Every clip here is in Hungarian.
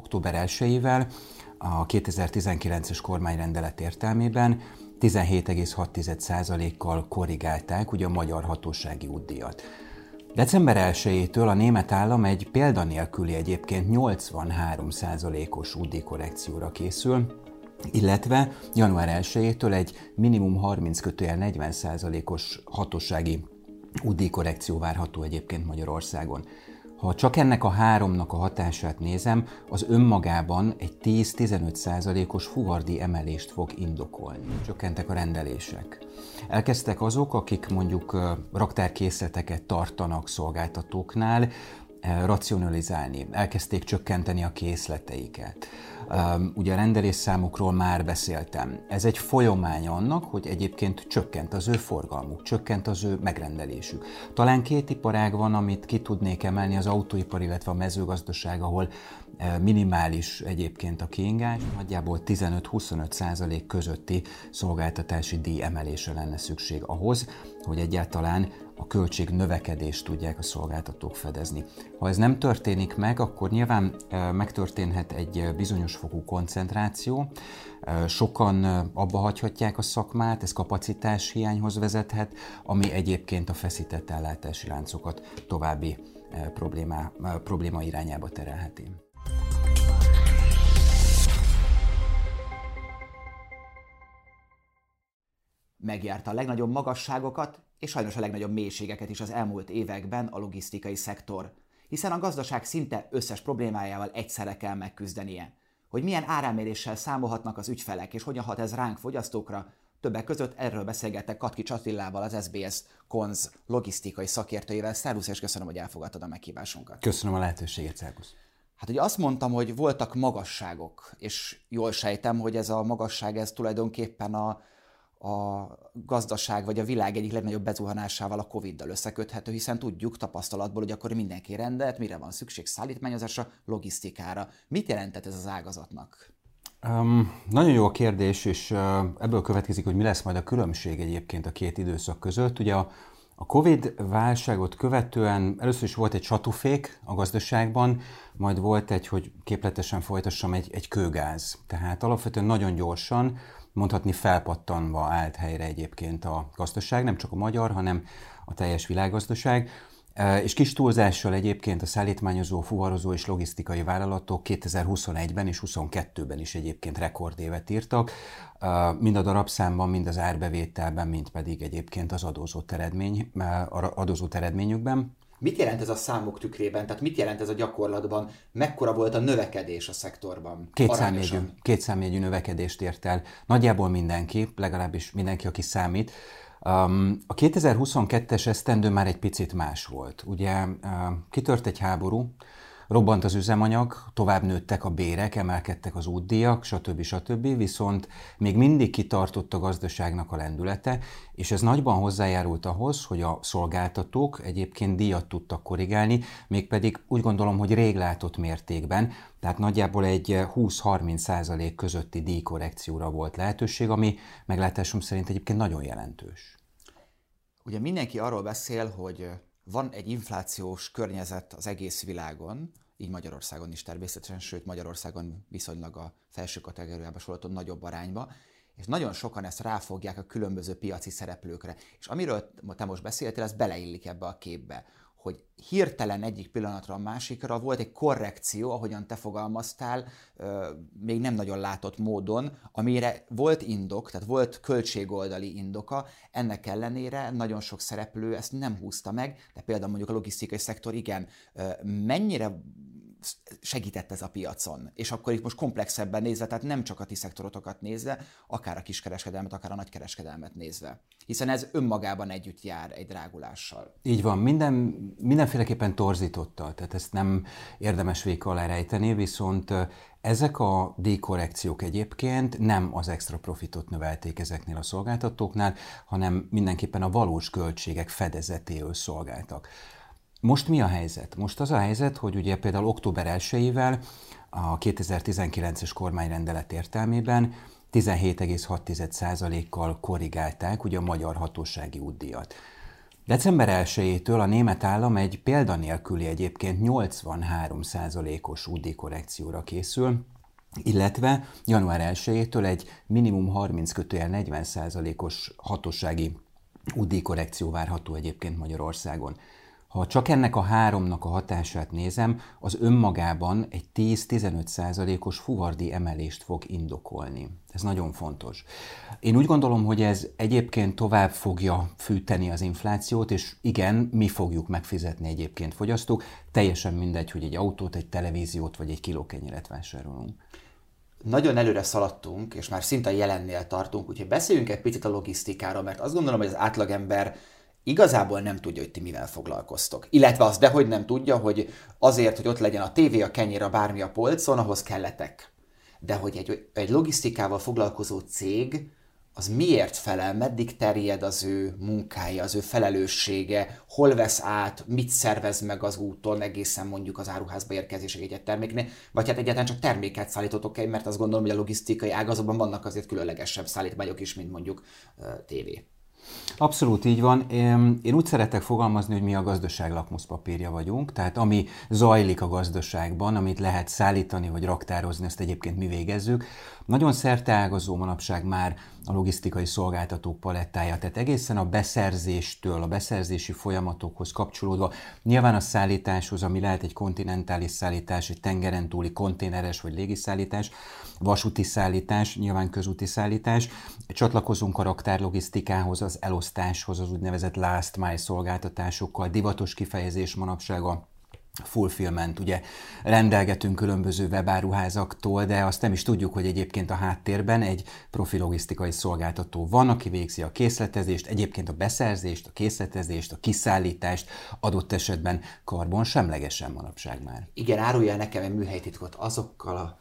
Október 1-ével a 2019-es kormányrendelet értelmében 17,6%-kal korrigálták ugye a magyar hatósági útdíjat. December 1-től a német állam egy példanélküli egyébként 83%-os útdíjkorrekcióra készül, illetve január 1-től egy minimum 30 kötőjel 40%-os hatósági útdíjkorrekció várható egyébként Magyarországon. Ha csak ennek a háromnak a hatását nézem, az önmagában egy 10-15%-os fuvardi emelést fog indokolni. Csökkentek a rendelések. Elkezdtek azok, akik mondjuk raktárkészleteket tartanak szolgáltatóknál, racionalizálni, elkezdték csökkenteni a készleteiket. Ugye a rendelésszámukról már beszéltem. Ez egy folyamány annak, hogy egyébként csökkent az ő forgalmuk, csökkent az ő megrendelésük. Talán két iparág van, amit ki tudnék emelni, az autóipar, illetve a mezőgazdaság, ahol minimális egyébként a kiingás, nagyjából 15-25 százalék közötti szolgáltatási díj emelése lenne szükség ahhoz, hogy egyáltalán a költség növekedést tudják a szolgáltatók fedezni. Ha ez nem történik meg, akkor nyilván megtörténhet egy bizonyos fokú koncentráció, sokan abba hagyhatják a szakmát, ez kapacitás hiányhoz vezethet, ami egyébként a feszített ellátási láncokat további problémá, probléma irányába terelheti. Megjárta a legnagyobb magasságokat, és sajnos a legnagyobb mélységeket is az elmúlt években a logisztikai szektor, hiszen a gazdaság szinte összes problémájával egyszerre kell megküzdenie. Hogy milyen áráméréssel számolhatnak az ügyfelek, és hogyan hat ez ránk fogyasztókra, többek között erről beszélgettek Katki Csatillával, az SBS Konz logisztikai szakértőjével. Szervusz, és köszönöm, hogy elfogadtad a meghívásunkat. Köszönöm a lehetőséget, szervusz. Hát ugye azt mondtam, hogy voltak magasságok, és jól sejtem, hogy ez a magasság, ez tulajdonképpen a, a gazdaság vagy a világ egyik legnagyobb bezuhanásával a Covid-dal összeköthető, hiszen tudjuk tapasztalatból, hogy akkor mindenki rendelt, mire van szükség szállítmányozásra, logisztikára. Mit jelentett ez az ágazatnak? Um, nagyon jó a kérdés, és uh, ebből következik, hogy mi lesz majd a különbség egyébként a két időszak között. Ugye a, a Covid válságot követően először is volt egy satufék a gazdaságban, majd volt egy, hogy képletesen folytassam, egy, egy kőgáz. Tehát alapvetően nagyon gyorsan mondhatni felpattanva állt helyre egyébként a gazdaság, nem csak a magyar, hanem a teljes világgazdaság. És kis túlzással egyébként a szállítmányozó, fuvarozó és logisztikai vállalatok 2021-ben és 2022-ben is egyébként rekordévet írtak, mind a darabszámban, mind az árbevételben, mind pedig egyébként az adózott, eredmény, adózott eredményükben. Mit jelent ez a számok tükrében? Tehát mit jelent ez a gyakorlatban? Mekkora volt a növekedés a szektorban? Kétszámjegyű, kétszámjegyű növekedést ért el. Nagyjából mindenki, legalábbis mindenki, aki számít. A 2022-es esztendő már egy picit más volt. Ugye kitört egy háború, Robbant az üzemanyag, tovább nőttek a bérek, emelkedtek az útdíjak, stb. stb. Viszont még mindig kitartott a gazdaságnak a lendülete, és ez nagyban hozzájárult ahhoz, hogy a szolgáltatók egyébként díjat tudtak korrigálni, mégpedig úgy gondolom, hogy réglátott mértékben, tehát nagyjából egy 20-30 százalék közötti díjkorrekcióra volt lehetőség, ami meglátásom szerint egyébként nagyon jelentős. Ugye mindenki arról beszél, hogy van egy inflációs környezet az egész világon, így Magyarországon is természetesen, sőt Magyarországon viszonylag a felső kategóriába sorolt nagyobb arányba, és nagyon sokan ezt ráfogják a különböző piaci szereplőkre. És amiről te most beszéltél, ez beleillik ebbe a képbe, hogy hirtelen egyik pillanatra a másikra volt egy korrekció, ahogyan te fogalmaztál, még nem nagyon látott módon, amire volt indok, tehát volt költségoldali indoka, ennek ellenére nagyon sok szereplő ezt nem húzta meg, de például mondjuk a logisztikai szektor igen, mennyire segített ez a piacon. És akkor itt most komplexebben nézve, tehát nem csak a ti szektorotokat nézve, akár a kiskereskedelmet, akár a nagykereskedelmet nézve. Hiszen ez önmagában együtt jár egy drágulással. Így van, minden, mindenféleképpen torzította, tehát ezt nem érdemes vék alá rejteni, viszont ezek a díjkorrekciók egyébként nem az extra profitot növelték ezeknél a szolgáltatóknál, hanem mindenképpen a valós költségek fedezetéül szolgáltak. Most mi a helyzet? Most az a helyzet, hogy ugye például október 1-ével a 2019-es kormányrendelet értelmében 17,6%-kal korrigálták ugye a magyar hatósági útdíjat. December 1-től a német állam egy példanélküli egyébként 83%-os UDI korrekcióra készül, illetve január 1-től egy minimum 30 kötőjel 40%-os hatósági UDI korrekció várható egyébként Magyarországon. Ha csak ennek a háromnak a hatását nézem, az önmagában egy 10-15 százalékos fuvardi emelést fog indokolni. Ez nagyon fontos. Én úgy gondolom, hogy ez egyébként tovább fogja fűteni az inflációt, és igen, mi fogjuk megfizetni egyébként fogyasztók, teljesen mindegy, hogy egy autót, egy televíziót vagy egy kiló kenyeret vásárolunk nagyon előre szaladtunk, és már szinte jelennél tartunk, úgyhogy beszéljünk egy picit a logisztikáról, mert azt gondolom, hogy az átlagember igazából nem tudja, hogy ti mivel foglalkoztok. Illetve az dehogy nem tudja, hogy azért, hogy ott legyen a tévé, a kenyér, a bármi a polcon, ahhoz kelletek. De hogy egy, egy logisztikával foglalkozó cég, az miért felel, meddig terjed az ő munkája, az ő felelőssége, hol vesz át, mit szervez meg az úton, egészen mondjuk az áruházba érkezésig egy terméknél, vagy hát egyáltalán csak terméket szállítotok el, mert azt gondolom, hogy a logisztikai ágazatban vannak azért különlegesebb szállítmányok is, mint mondjuk uh, tévé. Abszolút így van. Én úgy szeretek fogalmazni, hogy mi a gazdaság lakmuszpapírja vagyunk, tehát ami zajlik a gazdaságban, amit lehet szállítani vagy raktározni, ezt egyébként mi végezzük. Nagyon ágazó manapság már a logisztikai szolgáltatók palettája, tehát egészen a beszerzéstől, a beszerzési folyamatokhoz kapcsolódva, nyilván a szállításhoz, ami lehet egy kontinentális szállítás, egy tengeren túli konténeres vagy légiszállítás, vasúti szállítás, nyilván közúti szállítás, csatlakozunk a raktárlogisztikához, az elosztáshoz, az úgynevezett last mile szolgáltatásokkal, divatos kifejezés manapság a fulfillment, ugye. Rendelgetünk különböző webáruházaktól, de azt nem is tudjuk, hogy egyébként a háttérben egy profi logisztikai szolgáltató van, aki végzi a készletezést, egyébként a beszerzést, a készletezést, a kiszállítást, adott esetben karbon semlegesen manapság már. Igen, árulja nekem egy műhelytitkot azokkal a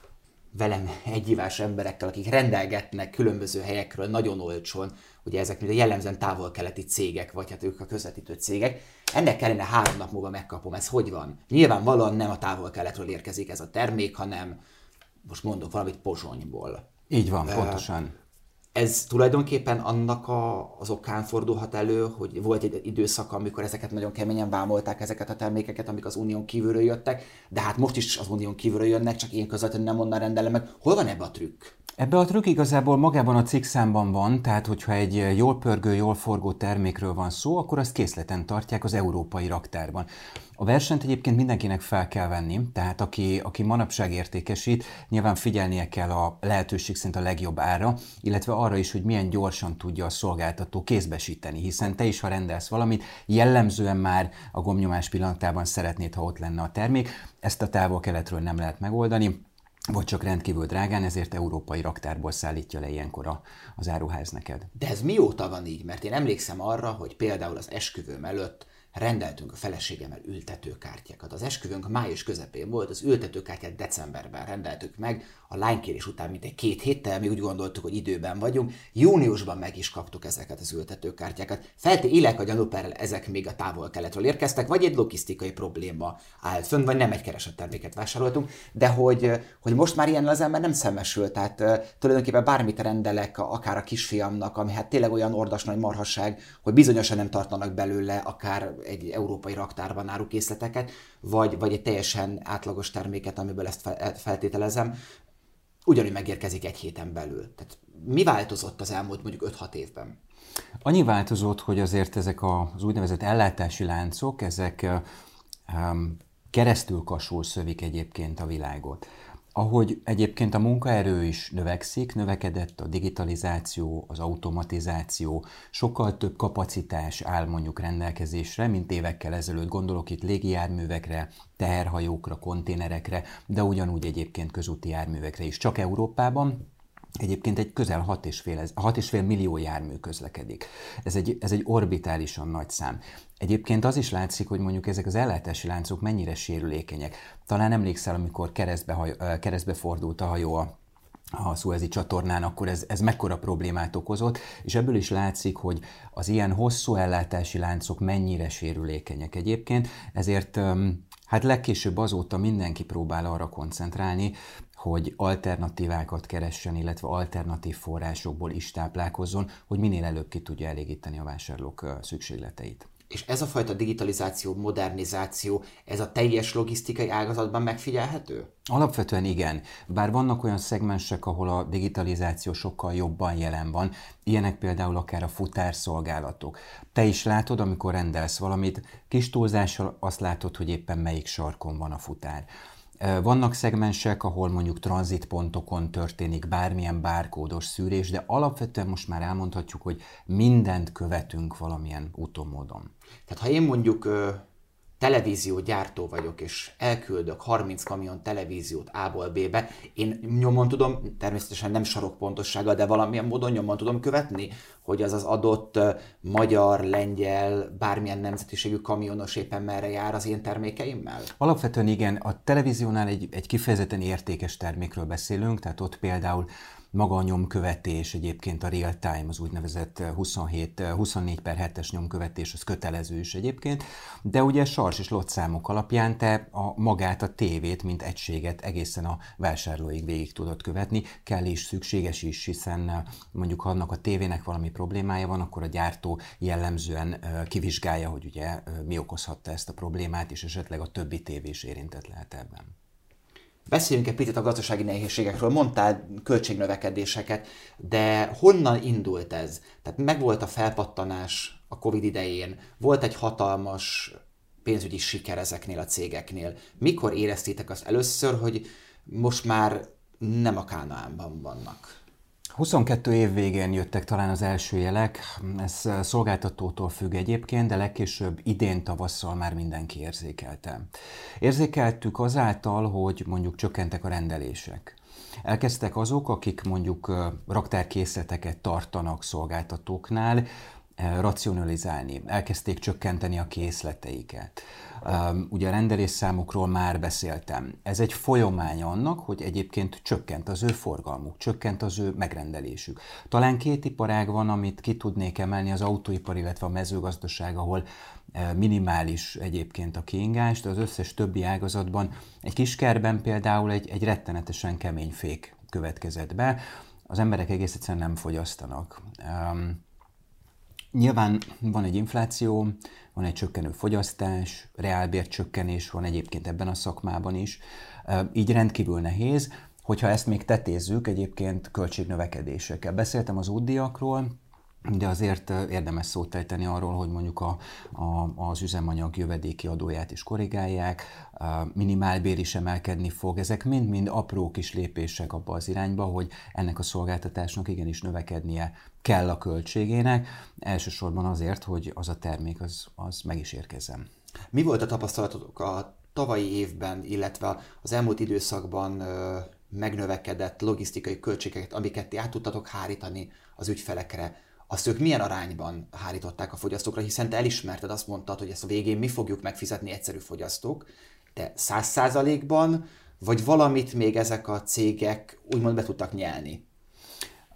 velem egyivás emberekkel, akik rendelgetnek különböző helyekről nagyon olcsón, ugye ezek mint a jellemzően távol-keleti cégek, vagy hát ők a közvetítő cégek, ennek kellene három nap múlva megkapom, ez hogy van? Nyilvánvalóan nem a távol-keletről érkezik ez a termék, hanem most mondok valamit Pozsonyból. Így van, uh, pontosan. Ez tulajdonképpen annak a, az okán fordulhat elő, hogy volt egy időszak, amikor ezeket nagyon keményen vámolták, ezeket a termékeket, amik az unión kívülről jöttek, de hát most is az unión kívülről jönnek, csak én közvetlenül nem onnan rendelem meg. Hol van ebbe a trükk? Ebbe a trükk igazából magában a cikkszámban van, tehát hogyha egy jól pörgő, jól forgó termékről van szó, akkor azt készleten tartják az európai raktárban. A versenyt egyébként mindenkinek fel kell venni, tehát aki, aki manapság értékesít, nyilván figyelnie kell a lehetőség szerint a legjobb ára, illetve arra is, hogy milyen gyorsan tudja a szolgáltató kézbesíteni, hiszen te is, ha rendelsz valamit, jellemzően már a gomnyomás pillanatában szeretnéd, ha ott lenne a termék. Ezt a távol-keletről nem lehet megoldani vagy csak rendkívül drágán, ezért európai raktárból szállítja le ilyenkor a, az áruház neked. De ez mióta van így? Mert én emlékszem arra, hogy például az esküvőm előtt rendeltünk a feleségemmel ültetőkártyákat. Az esküvőnk május közepén volt, az ültetőkártyát decemberben rendeltük meg, a lánykérés után mint egy két héttel, mi úgy gondoltuk, hogy időben vagyunk, júniusban meg is kaptuk ezeket az ültetőkártyákat. Felté élek a gyanúperrel, ezek még a távol-keletről érkeztek, vagy egy logisztikai probléma állt fönn, vagy nem egy keresett terméket vásároltunk, de hogy, hogy most már ilyen az ember nem szembesül, tehát tulajdonképpen bármit rendelek, akár a kisfiamnak, ami hát tényleg olyan ordas nagy marhasság, hogy bizonyosan nem tartanak belőle akár egy európai raktárban árukészleteket, vagy, vagy egy teljesen átlagos terméket, amiből ezt feltételezem, ugyanúgy megérkezik egy héten belül. Tehát mi változott az elmúlt mondjuk 5-6 évben? Annyi változott, hogy azért ezek az úgynevezett ellátási láncok, ezek keresztül kasul szövik egyébként a világot. Ahogy egyébként a munkaerő is növekszik, növekedett a digitalizáció, az automatizáció, sokkal több kapacitás áll mondjuk rendelkezésre, mint évekkel ezelőtt. Gondolok itt légijárművekre, teherhajókra, konténerekre, de ugyanúgy egyébként közúti járművekre is. Csak Európában Egyébként egy közel 6,5, 6,5 millió jármű közlekedik. Ez egy, ez egy orbitálisan nagy szám. Egyébként az is látszik, hogy mondjuk ezek az ellátási láncok mennyire sérülékenyek. Talán emlékszel, amikor keresztbe, haj, keresztbe fordult a hajó a a szuezi csatornán, akkor ez, ez mekkora problémát okozott, és ebből is látszik, hogy az ilyen hosszú ellátási láncok mennyire sérülékenyek egyébként, ezért hát legkésőbb azóta mindenki próbál arra koncentrálni, hogy alternatívákat keressen, illetve alternatív forrásokból is táplálkozzon, hogy minél előbb ki tudja elégíteni a vásárlók szükségleteit. És ez a fajta digitalizáció, modernizáció, ez a teljes logisztikai ágazatban megfigyelhető? Alapvetően igen, bár vannak olyan szegmensek, ahol a digitalizáció sokkal jobban jelen van, ilyenek például akár a futárszolgálatok. Te is látod, amikor rendelsz valamit, kis túlzással azt látod, hogy éppen melyik sarkon van a futár. Vannak szegmensek, ahol mondjuk tranzitpontokon történik bármilyen bárkódos szűrés, de alapvetően most már elmondhatjuk, hogy mindent követünk valamilyen utómódon. Tehát ha én mondjuk televízió gyártó vagyok, és elküldök 30 kamion televíziót A-ból B-be, én nyomon tudom, természetesen nem sarokpontossággal, de valamilyen módon nyomon tudom követni, hogy az az adott magyar, lengyel, bármilyen nemzetiségű kamionos éppen merre jár az én termékeimmel? Alapvetően igen, a televíziónál egy, egy kifejezetten értékes termékről beszélünk, tehát ott például maga a nyomkövetés, egyébként a real time, az úgynevezett 27, 24 per 7-es nyomkövetés, az kötelező is egyébként, de ugye sars és lotszámok alapján te a magát, a tévét, mint egységet egészen a vásárlóig végig tudod követni, kell is, szükséges is, hiszen mondjuk ha annak a tévének valami problémája van, akkor a gyártó jellemzően kivizsgálja, hogy ugye mi okozhatta ezt a problémát, és esetleg a többi tévés érintett lehet ebben. Beszéljünk egy picit a gazdasági nehézségekről, mondtál költségnövekedéseket, de honnan indult ez? Tehát megvolt a felpattanás a Covid idején, volt egy hatalmas pénzügyi siker ezeknél a cégeknél. Mikor éreztétek azt először, hogy most már nem a Kánaánban vannak? 22 év végén jöttek talán az első jelek, ez szolgáltatótól függ egyébként, de legkésőbb idén tavasszal már mindenki érzékelte. Érzékeltük azáltal, hogy mondjuk csökkentek a rendelések. Elkezdtek azok, akik mondjuk raktárkészleteket tartanak szolgáltatóknál, racionalizálni, elkezdték csökkenteni a készleteiket. Ugye a rendelésszámokról már beszéltem. Ez egy folyamány annak, hogy egyébként csökkent az ő forgalmuk, csökkent az ő megrendelésük. Talán két iparág van, amit ki tudnék emelni, az autóipar, illetve a mezőgazdaság, ahol minimális egyébként a kiingás, de az összes többi ágazatban egy kiskerben például egy, egy rettenetesen kemény fék következett be, az emberek egész egyszerűen nem fogyasztanak. Nyilván van egy infláció, van egy csökkenő fogyasztás, reálbércsökkenés van egyébként ebben a szakmában is, így rendkívül nehéz. Hogyha ezt még tetézzük, egyébként költségnövekedésekkel. Beszéltem az útdiakról, de azért érdemes szót ejteni arról, hogy mondjuk a, a, az üzemanyag jövedéki adóját is korrigálják, minimálbér is emelkedni fog. Ezek mind-mind apró kis lépések abba az irányba, hogy ennek a szolgáltatásnak igenis növekednie kell a költségének, elsősorban azért, hogy az a termék az, az meg is érkezzen. Mi volt a tapasztalatok a tavalyi évben, illetve az elmúlt időszakban megnövekedett logisztikai költségeket, amiket ti át tudtatok hárítani az ügyfelekre? Azt ők milyen arányban hárították a fogyasztókra, hiszen te elismerted, azt mondtad, hogy ezt a végén mi fogjuk megfizetni egyszerű fogyasztók, de száz százalékban, vagy valamit még ezek a cégek úgymond be tudtak nyelni?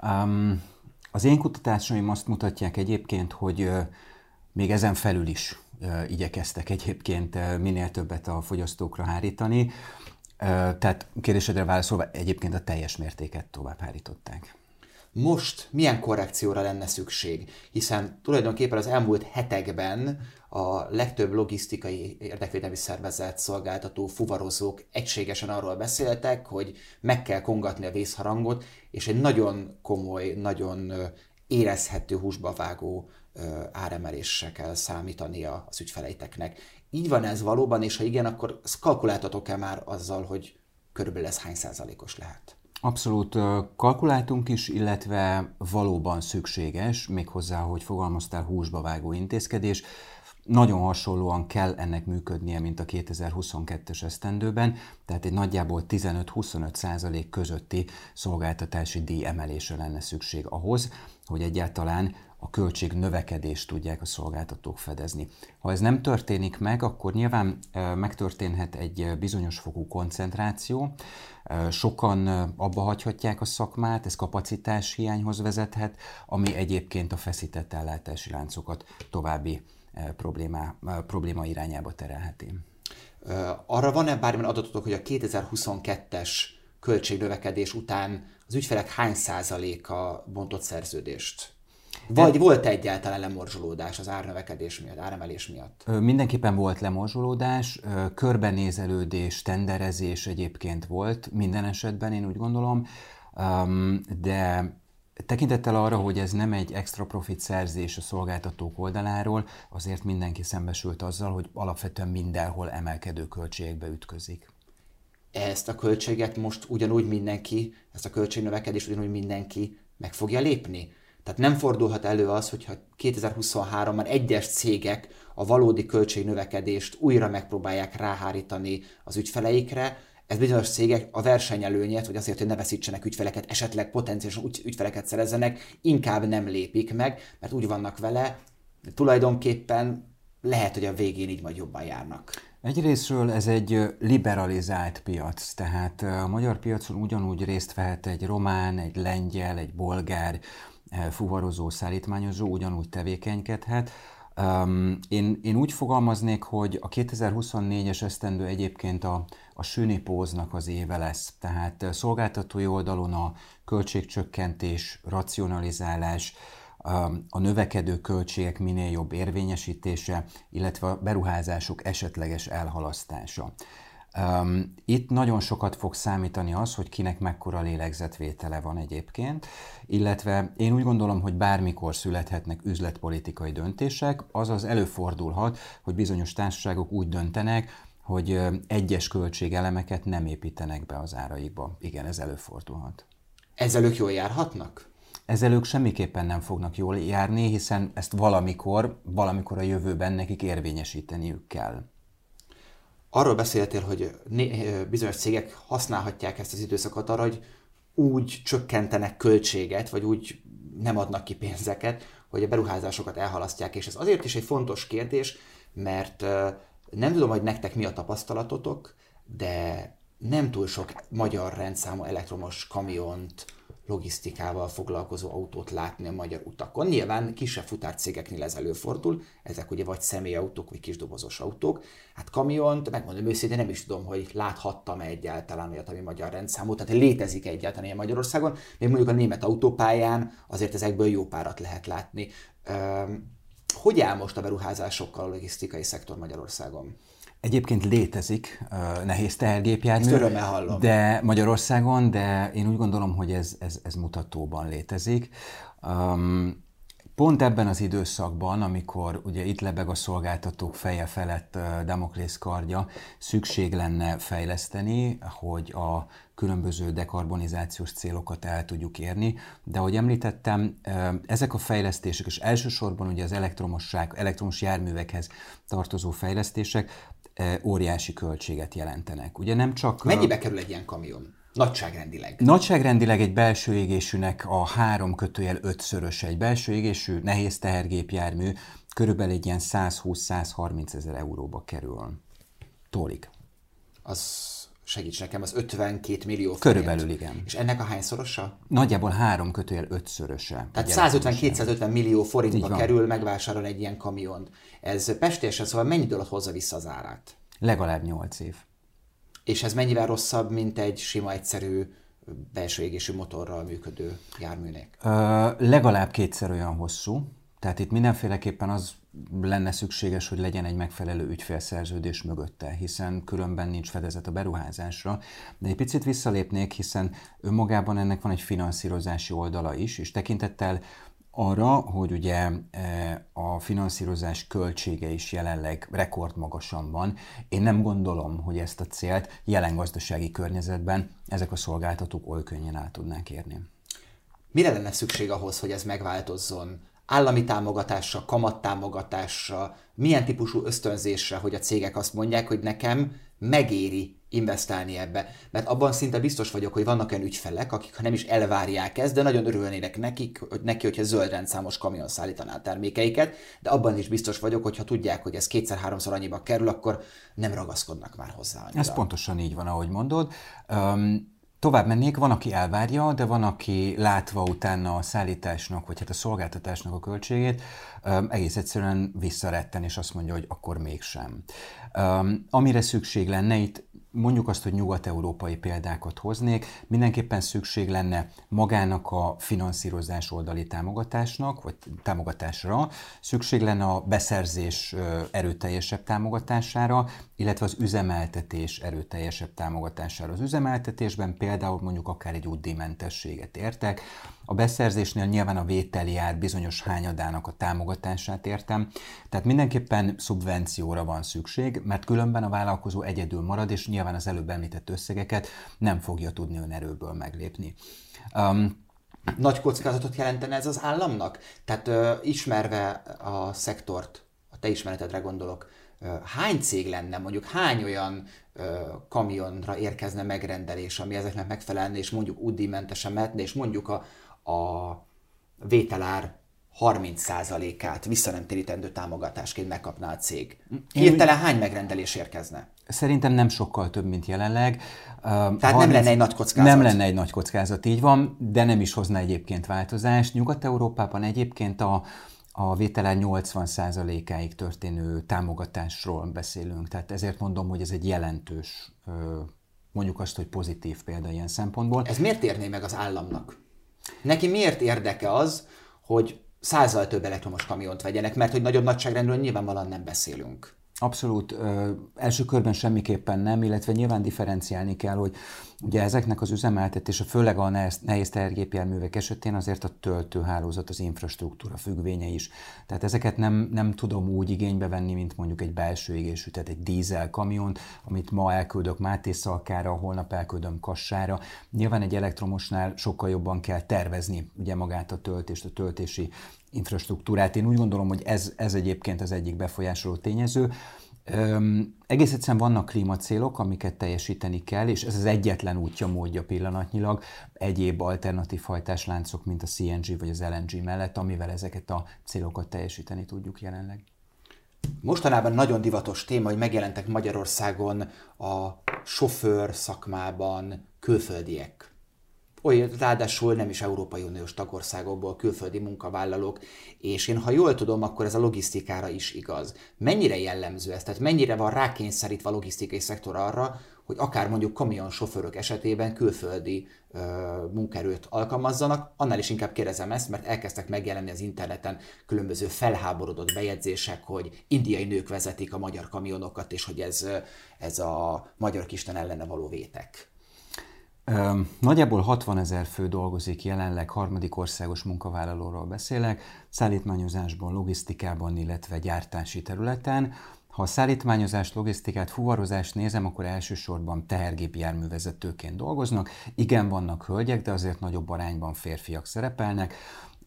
Um, az én kutatásaim azt mutatják egyébként, hogy még ezen felül is uh, igyekeztek egyébként minél többet a fogyasztókra hárítani. Tehát kérdésedre válaszolva egyébként a teljes mértéket tovább hárították most milyen korrekcióra lenne szükség, hiszen tulajdonképpen az elmúlt hetekben a legtöbb logisztikai érdekvédelmi szervezet, szolgáltató, fuvarozók egységesen arról beszéltek, hogy meg kell kongatni a vészharangot, és egy nagyon komoly, nagyon érezhető húsba vágó áremelésre kell számítani az ügyfeleiteknek. Így van ez valóban, és ha igen, akkor kalkuláltatok-e már azzal, hogy körülbelül ez hány százalékos lehet? Abszolút kalkuláltunk is, illetve valóban szükséges, méghozzá, hogy fogalmaztál húsba vágó intézkedés. Nagyon hasonlóan kell ennek működnie, mint a 2022-es esztendőben, tehát egy nagyjából 15-25 százalék közötti szolgáltatási díj emelésre lenne szükség ahhoz, hogy egyáltalán a költség növekedést tudják a szolgáltatók fedezni. Ha ez nem történik meg, akkor nyilván megtörténhet egy bizonyos fokú koncentráció, sokan abba hagyhatják a szakmát, ez kapacitás hiányhoz vezethet, ami egyébként a feszített ellátási láncokat további problémá, probléma irányába terelheti. Arra van-e bármilyen adatotok, hogy a 2022-es költségnövekedés után az ügyfelek hány százaléka bontott szerződést? Vagy volt egyáltalán lemorzsolódás az árnövekedés miatt, áremelés miatt? Mindenképpen volt lemorzsolódás, körbenézelődés, tenderezés egyébként volt minden esetben, én úgy gondolom, de Tekintettel arra, hogy ez nem egy extra profit szerzés a szolgáltatók oldaláról, azért mindenki szembesült azzal, hogy alapvetően mindenhol emelkedő költségekbe ütközik. Ezt a költséget most ugyanúgy mindenki, ezt a költségnövekedést ugyanúgy mindenki meg fogja lépni? Tehát nem fordulhat elő az, hogyha 2023-ban egyes cégek a valódi költségnövekedést újra megpróbálják ráhárítani az ügyfeleikre, ez bizonyos cégek a versenyelőnyét, hogy azért, hogy ne veszítsenek ügyfeleket, esetleg potenciálisan ügyfeleket szerezzenek, inkább nem lépik meg, mert úgy vannak vele, tulajdonképpen lehet, hogy a végén így majd jobban járnak. Egyrésztről ez egy liberalizált piac, tehát a magyar piacon ugyanúgy részt vehet egy román, egy lengyel, egy bolgár fuvarozó, szállítmányozó, ugyanúgy tevékenykedhet. Én, én úgy fogalmaznék, hogy a 2024-es esztendő egyébként a, a sünipóznak az éve lesz. Tehát szolgáltatói oldalon a költségcsökkentés, racionalizálás, a növekedő költségek minél jobb érvényesítése, illetve a beruházások esetleges elhalasztása. Itt nagyon sokat fog számítani az, hogy kinek mekkora lélegzetvétele van egyébként, illetve én úgy gondolom, hogy bármikor születhetnek üzletpolitikai döntések, azaz előfordulhat, hogy bizonyos társaságok úgy döntenek, hogy egyes költségelemeket nem építenek be az áraikba. Igen, ez előfordulhat. Ezzel ők jól járhatnak? Ezzel ők semmiképpen nem fognak jól járni, hiszen ezt valamikor, valamikor a jövőben nekik érvényesíteniük kell. Arról beszéltél, hogy bizonyos cégek használhatják ezt az időszakot arra, hogy úgy csökkentenek költséget, vagy úgy nem adnak ki pénzeket, hogy a beruházásokat elhalasztják. És ez azért is egy fontos kérdés, mert nem tudom, hogy nektek mi a tapasztalatotok, de nem túl sok magyar rendszámú elektromos kamiont, logisztikával foglalkozó autót látni a magyar utakon. Nyilván kisebb futárcégeknél ez előfordul, ezek ugye vagy személyautók, vagy kisdobozos autók. Hát kamiont, megmondom őszintén, nem is tudom, hogy láthattam -e egyáltalán olyat, ami magyar rendszámú, tehát létezik egyáltalán ilyen Magyarországon. Még mondjuk a német autópályán azért ezekből jó párat lehet látni. Hogy áll most a beruházásokkal a logisztikai szektor Magyarországon? Egyébként létezik uh, nehéz tehergépjármű, de Magyarországon, de én úgy gondolom, hogy ez, ez, ez mutatóban létezik. Um, pont ebben az időszakban, amikor ugye itt lebeg a szolgáltatók feje felett Damoklész kardja, szükség lenne fejleszteni, hogy a különböző dekarbonizációs célokat el tudjuk érni, de ahogy említettem, ezek a fejlesztések, és elsősorban ugye az elektromosság, elektromos járművekhez tartozó fejlesztések óriási költséget jelentenek. Ugye nem csak... Mennyibe kerül egy ilyen kamion? Nagyságrendileg. Nagyságrendileg egy belső égésűnek a három kötőjel ötszörös egy belső égésű nehéz tehergépjármű körülbelül egy ilyen 120-130 ezer euróba kerül. Tólik. Az segíts nekem, az 52 millió forint. Körülbelül igen. És ennek a hányszorosa? Nagyjából három kötőjel ötszöröse. Tehát 150-250 millió forintba kerül megvásárolni egy ilyen kamiont. Ez pestésen szóval mennyi alatt hozza vissza az árát? Legalább 8 év. És ez mennyivel rosszabb, mint egy sima, egyszerű belső égésű motorral működő járműnek? Ö, legalább kétszer olyan hosszú. Tehát itt mindenféleképpen az lenne szükséges, hogy legyen egy megfelelő ügyfélszerződés mögötte, hiszen különben nincs fedezet a beruházásra. De egy picit visszalépnék, hiszen önmagában ennek van egy finanszírozási oldala is, és tekintettel arra, hogy ugye e, a finanszírozás költsége is jelenleg rekordmagasan van. Én nem gondolom, hogy ezt a célt jelen gazdasági környezetben ezek a szolgáltatók oly könnyen el tudnák érni. Mire lenne szükség ahhoz, hogy ez megváltozzon? Állami támogatásra, kamattámogatásra, milyen típusú ösztönzésre, hogy a cégek azt mondják, hogy nekem megéri investálni ebbe. Mert abban szinte biztos vagyok, hogy vannak olyan ügyfelek, akik ha nem is elvárják ezt, de nagyon örülnének nekik, hogy neki, hogyha zöld rendszámos kamion szállítaná a termékeiket, de abban is biztos vagyok, hogy ha tudják, hogy ez kétszer-háromszor annyiba kerül, akkor nem ragaszkodnak már hozzá annyira. Ez pontosan így van, ahogy mondod. Um, Tovább mennék, van, aki elvárja, de van, aki látva utána a szállításnak, vagy hát a szolgáltatásnak a költségét, egész egyszerűen visszaretten, és azt mondja, hogy akkor mégsem. Amire szükség lenne, itt mondjuk azt, hogy nyugat-európai példákat hoznék, mindenképpen szükség lenne magának a finanszírozás oldali támogatásnak, vagy támogatásra, szükség lenne a beszerzés erőteljesebb támogatására, illetve az üzemeltetés erőteljesebb támogatására. Az üzemeltetésben például mondjuk akár egy útdíjmentességet értek, a beszerzésnél nyilván a vételi ár bizonyos hányadának a támogatását értem, tehát mindenképpen szubvencióra van szükség, mert különben a vállalkozó egyedül marad, és nyilván az előbb említett összegeket nem fogja tudni önerőből meglépni. Um, nagy kockázatot jelentene ez az államnak? Tehát ö, ismerve a szektort, a te ismeretedre gondolok, ö, hány cég lenne, mondjuk hány olyan ö, kamionra érkezne megrendelés, ami ezeknek megfelelne, és mondjuk UDI-mentesen mehetne, és mondjuk a, a vételár 30%-át visszanemtérítendő támogatásként megkapná a cég. Hirtelen hány megrendelés érkezne? Szerintem nem sokkal több, mint jelenleg. Tehát 30, nem lenne egy nagy kockázat. Nem lenne egy nagy kockázat, így van, de nem is hozna egyébként változást. Nyugat-Európában egyébként a, a vételár 80%-áig történő támogatásról beszélünk. Tehát ezért mondom, hogy ez egy jelentős, mondjuk azt, hogy pozitív példa ilyen szempontból. Ez miért érné meg az államnak? Neki miért érdeke az, hogy százal több elektromos kamiont vegyenek, mert hogy nagyobb nagyságrendről nyilvánvalóan nem beszélünk. Abszolút. Ö, első körben semmiképpen nem, illetve nyilván differenciálni kell, hogy ugye ezeknek az üzemeltetése, főleg a nehéz, nehéz tehergépjárművek esetén azért a töltőhálózat, az infrastruktúra függvénye is. Tehát ezeket nem, nem tudom úgy igénybe venni, mint mondjuk egy belső égésű, tehát egy dízel kamiont, amit ma elküldök Máté Szalkára, holnap elküldöm Kassára. Nyilván egy elektromosnál sokkal jobban kell tervezni ugye magát a töltést, a töltési infrastruktúrát. Én úgy gondolom, hogy ez, ez egyébként az egyik befolyásoló tényező. Öm, egész egyszerűen vannak klímacélok, amiket teljesíteni kell, és ez az egyetlen útja, módja pillanatnyilag egyéb alternatív hajtásláncok, mint a CNG vagy az LNG mellett, amivel ezeket a célokat teljesíteni tudjuk jelenleg. Mostanában nagyon divatos téma, hogy megjelentek Magyarországon a sofőr szakmában külföldiek olyan, ráadásul nem is Európai Uniós tagországokból, külföldi munkavállalók, és én ha jól tudom, akkor ez a logisztikára is igaz. Mennyire jellemző ez? Tehát mennyire van rákényszerítve a logisztikai szektor arra, hogy akár mondjuk kamionsofőrök esetében külföldi ö, munkerőt alkalmazzanak. Annál is inkább kérdezem ezt, mert elkezdtek megjelenni az interneten különböző felháborodott bejegyzések, hogy indiai nők vezetik a magyar kamionokat, és hogy ez, ez a magyar kisten ellene való vétek. Nagyjából 60 ezer fő dolgozik jelenleg, harmadik országos munkavállalóról beszélek, szállítmányozásban, logisztikában, illetve gyártási területen. Ha a szállítmányozást, logisztikát, fuvarozást nézem, akkor elsősorban tehergépjárművezetőként dolgoznak. Igen, vannak hölgyek, de azért nagyobb arányban férfiak szerepelnek.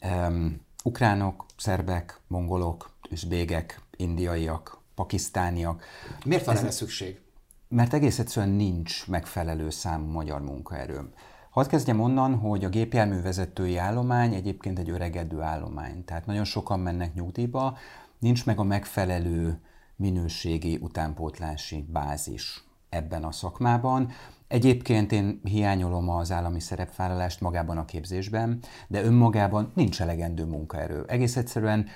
Um, ukránok, szerbek, mongolok, üzbégek, indiaiak, pakisztániak. Miért van erre szükség? Mert egész egyszerűen nincs megfelelő számú magyar munkaerő. Hadd kezdjem onnan, hogy a gépjárművezetői állomány egyébként egy öregedő állomány, tehát nagyon sokan mennek nyugdíjba, nincs meg a megfelelő minőségi utánpótlási bázis ebben a szakmában. Egyébként én hiányolom az állami szerepvállalást magában a képzésben, de önmagában nincs elegendő munkaerő. Egész egyszerűen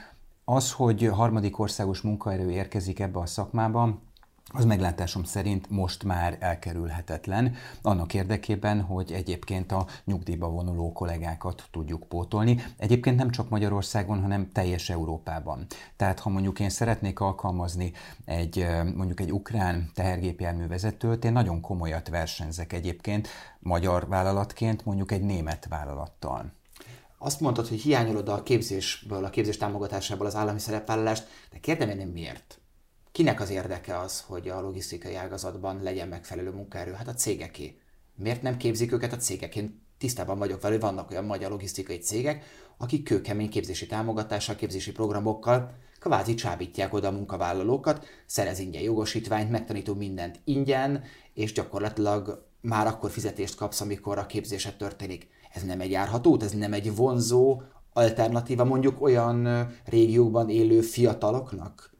az, hogy harmadik országos munkaerő érkezik ebbe a szakmába, az meglátásom szerint most már elkerülhetetlen, annak érdekében, hogy egyébként a nyugdíjba vonuló kollégákat tudjuk pótolni. Egyébként nem csak Magyarországon, hanem teljes Európában. Tehát ha mondjuk én szeretnék alkalmazni egy mondjuk egy ukrán tehergépjármű vezetőt, én nagyon komolyat versenyzek egyébként magyar vállalatként mondjuk egy német vállalattal. Azt mondtad, hogy hiányolod a képzésből, a képzés támogatásából az állami szerepvállalást, de kérdem én miért? Kinek az érdeke az, hogy a logisztikai ágazatban legyen megfelelő munkaerő? Hát a cégeké. Miért nem képzik őket a cégek? Én tisztában vagyok vele, vannak olyan magyar logisztikai cégek, akik kőkemény képzési támogatással, képzési programokkal kvázi csábítják oda a munkavállalókat, szerez ingyen jogosítványt, megtanító mindent ingyen, és gyakorlatilag már akkor fizetést kapsz, amikor a képzésed történik. Ez nem egy járható ez nem egy vonzó alternatíva mondjuk olyan régiókban élő fiataloknak,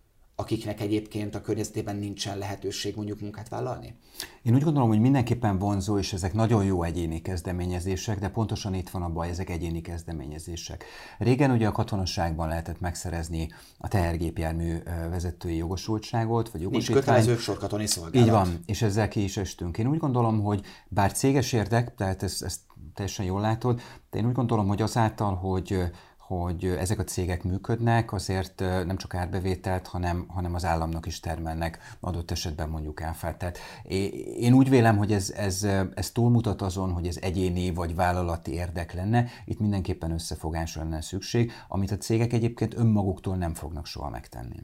akiknek egyébként a környezetében nincsen lehetőség mondjuk munkát vállalni? Én úgy gondolom, hogy mindenképpen vonzó, és ezek nagyon jó egyéni kezdeményezések, de pontosan itt van a baj, ezek egyéni kezdeményezések. Régen ugye a katonaságban lehetett megszerezni a tehergépjármű vezetői jogosultságot, vagy jogosítványt. Nincs kötelező sorkatoni szolgálat. Így van, és ezzel ki is estünk. Én úgy gondolom, hogy bár céges érdek, tehát ezt, ezt teljesen jól látod, de én úgy gondolom, hogy azáltal, hogy hogy ezek a cégek működnek, azért nem csak árbevételt, hanem, hanem az államnak is termelnek, adott esetben mondjuk áfát. Tehát én úgy vélem, hogy ez, ez, ez túlmutat azon, hogy ez egyéni vagy vállalati érdek lenne, itt mindenképpen összefogásra lenne szükség, amit a cégek egyébként önmaguktól nem fognak soha megtenni.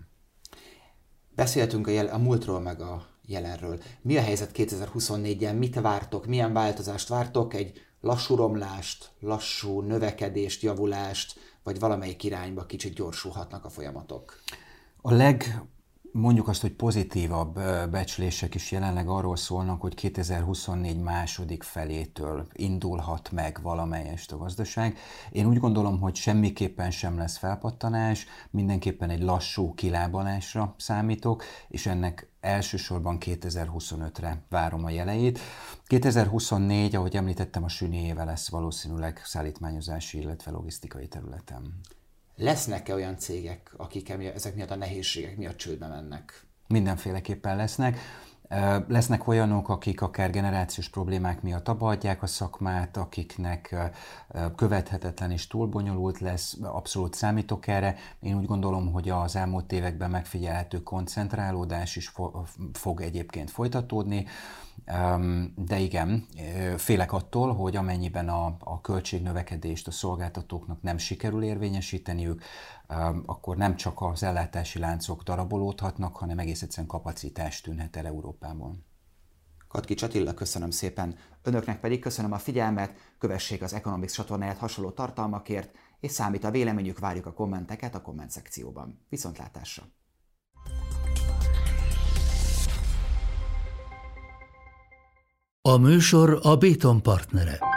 Beszéltünk a, jel- a múltról meg a jelenről. Mi a helyzet 2024-en? Mit vártok? Milyen változást vártok? Egy lassú romlást, lassú növekedést, javulást, vagy valamelyik irányba kicsit gyorsulhatnak a folyamatok? A leg mondjuk azt, hogy pozitívabb becslések is jelenleg arról szólnak, hogy 2024 második felétől indulhat meg valamelyest a gazdaság. Én úgy gondolom, hogy semmiképpen sem lesz felpattanás, mindenképpen egy lassú kilábalásra számítok, és ennek elsősorban 2025-re várom a jeleit. 2024, ahogy említettem, a süni éve lesz valószínűleg szállítmányozási, illetve logisztikai területen. Lesznek-e olyan cégek, akik ezek miatt a nehézségek miatt csődbe mennek? Mindenféleképpen lesznek. Lesznek olyanok, akik akár generációs problémák miatt abbaadják a szakmát, akiknek követhetetlen és túl bonyolult lesz, abszolút számítok erre. Én úgy gondolom, hogy az elmúlt években megfigyelhető koncentrálódás is fog egyébként folytatódni. De igen, félek attól, hogy amennyiben a, a költségnövekedést a szolgáltatóknak nem sikerül érvényesíteniük, akkor nem csak az ellátási láncok darabolódhatnak, hanem egész egyszerűen kapacitást tűnhet el Európában. Katki Csatilla, köszönöm szépen. Önöknek pedig köszönöm a figyelmet, kövessék az Economics csatornáját hasonló tartalmakért, és számít a véleményük, várjuk a kommenteket a komment szekcióban. Viszontlátásra! A műsor a Béton partnere.